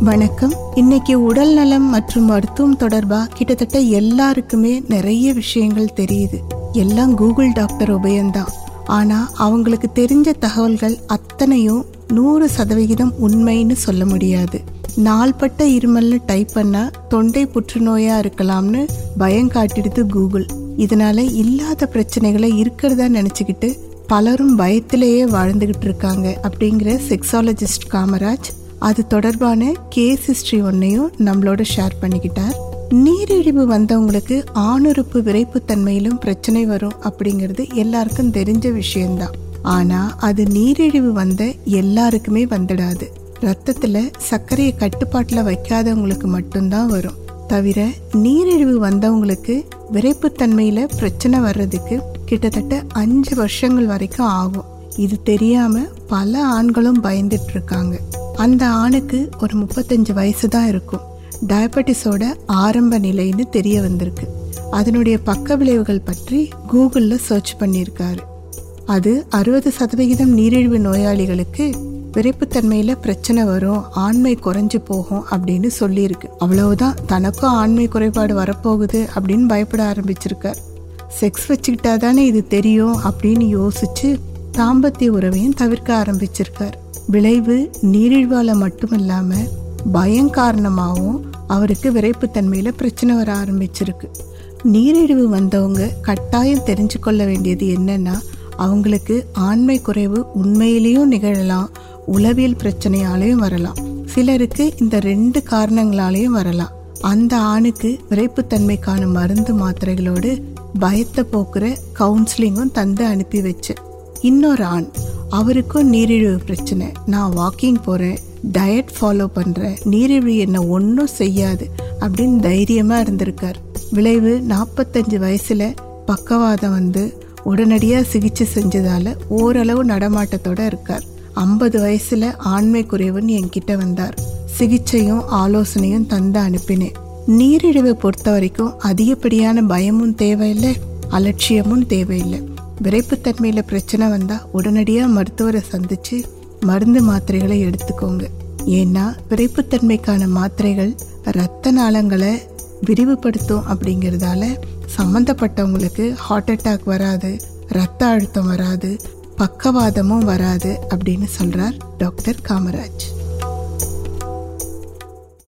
வணக்கம். இன்னைக்கு உடல் நலம் மற்றும் மருத்துவம் தொடர்பா கிட்டத்தட்ட எல்லாருக்குமே நிறைய விஷயங்கள் தெரியுது. எல்லாம் கூகுள் டாக்டர் உபயம்தான் ஆனா அவங்களுக்கு தெரிஞ்ச தகவல்கள் அத்தனையும் நூறு சதவிகிதம் உண்மைன்னு சொல்ல முடியாது. நாள்பட்ட இருமல்னு டைப் பண்ணால் தொண்டை புற்றுநோயா இருக்கலாம்னு பயம் காட்டிடுது கூகுள். இதனால இல்லாத பிரச்சனைகளை இருக்கிறதா நினைச்சுக்கிட்டு பலரும் பயத்திலேயே வாழ்ந்துகிட்டு இருக்காங்க அப்படிங்கிற செக்ஸாலஜிஸ்ட் காமராஜ் அது தொடர்பான கேஸ் ஹிஸ்டரி ஒன்னையும் நம்மளோட ஷேர் பண்ணிக்கிட்டார். நீரிழிவு வந்தவங்களுக்கு ஆணுறுப்பு விரைப்புத்தன்மையிலும் பிரச்சனை வரும் அப்படிங்கிறது எல்லாருக்கும் தெரிஞ்ச விஷயம்தான். ஆனா அது நீரிழிவு வந்த எல்லாருக்குமே வந்துடாது. ரத்தத்துல சர்க்கரையை கட்டுப்பாட்டுல வைக்காதவங்களுக்கு மட்டும்தான் வரும். தவிர நீரிழிவு வந்தவங்களுக்கு விரைப்புத்தன்மையில பிரச்சனை வர்றதுக்கு கிட்டத்தட்ட அஞ்சு வருஷங்கள் வரைக்கும் ஆகும். இது தெரியாம பல ஆண்களும் பயந்துட்டு இருக்காங்க. அந்த ஆணுக்கு ஒரு முப்பத்தஞ்சு வயசு தான் இருக்கும். டயபட்டிஸோட ஆரம்ப நிலைன்னு தெரிய வந்திருக்கு. அதனுடைய பக்க விளைவுகள் பற்றி கூகுளில் சர்ச் பண்ணியிருக்காரு. அது அறுபது சதவிகிதம் நீரிழிவு நோயாளிகளுக்கு விரைப்புத்தன்மையில் பிரச்சனை வரும் ஆண்மை குறைஞ்சு போகும் அப்படின்னு சொல்லியிருக்கு. அவ்வளவுதான் தனக்கும் ஆண்மை குறைபாடு வரப்போகுது அப்படின்னு பயப்பட ஆரம்பிச்சிருக்கார். செக்ஸ் வச்சுக்கிட்டா தானே இது தெரியும் அப்படின்னு யோசிச்சு தாம்பத்திய உறவையும் தவிர்க்க ஆரம்பிச்சிருக்கார். விளைவு நீரிழ்வால் மட்டும் பயம் காரணமாகவும் அவருக்கு விரைப்புத்தன்மையில் பிரச்சனை வர ஆரம்பிச்சிருக்கு. நீரிழிவு வந்தவங்க கட்டாயம் தெரிஞ்சு கொள்ள வேண்டியது என்னன்னா அவங்களுக்கு ஆண்மை குறைவு உண்மையிலேயும் நிகழலாம் உளவியல் பிரச்சனையாலையும் வரலாம். சிலருக்கு இந்த ரெண்டு காரணங்களாலையும் வரலாம். அந்த ஆணுக்கு விரைப்புத்தன்மைக்கான மருந்து மாத்திரைகளோடு பயத்தை போக்குற கவுன்சிலிங்கும் தந்து அனுப்பி வச்சு. இன்னொரு ஆண் அவருக்கும் நீரிழிவு பிரச்சனை. நான் வாக்கிங் போகிறேன் டயட் ஃபாலோ பண்ணுறேன் நீரிழிவு என்ன ஒன்றும் செய்யாது அப்படின்னு தைரியமாக இருந்திருக்கார். விளைவு நாற்பத்தஞ்சு வயசில் பக்கவாதம் வந்து உடனடியாக சிகிச்சை செஞ்சதால் ஓரளவு நடமாட்டத்தோட இருக்கார். ஐம்பது வயசில் ஆண்மை குறைவுன்னு என்கிட்ட வந்தார். சிகிச்சையும் ஆலோசனையும் தந்து அனுப்பினேன். நீரிழிவை பொறுத்த வரைக்கும் அதிகப்படியான பயமும் தேவையில்லை அலட்சியமும் தேவையில்லை. விரைப்புத்தன்மையில் பிரச்சனை வந்தால் உடனடியாக மருத்துவரை சந்தித்து மருந்து மாத்திரைகளை எடுத்துக்கோங்க. ஏன்னா விரைப்புத்தன்மைக்கான மாத்திரைகள் இரத்த நாளங்களை விரிவுபடுத்தும் அப்படிங்கிறதால சம்மந்தப்பட்டவங்களுக்கு ஹார்ட் அட்டாக் வராது ரத்த அழுத்தம் வராது பக்கவாதமும் வராது அப்படின்னு சொல்கிறார் டாக்டர் காமராஜ்.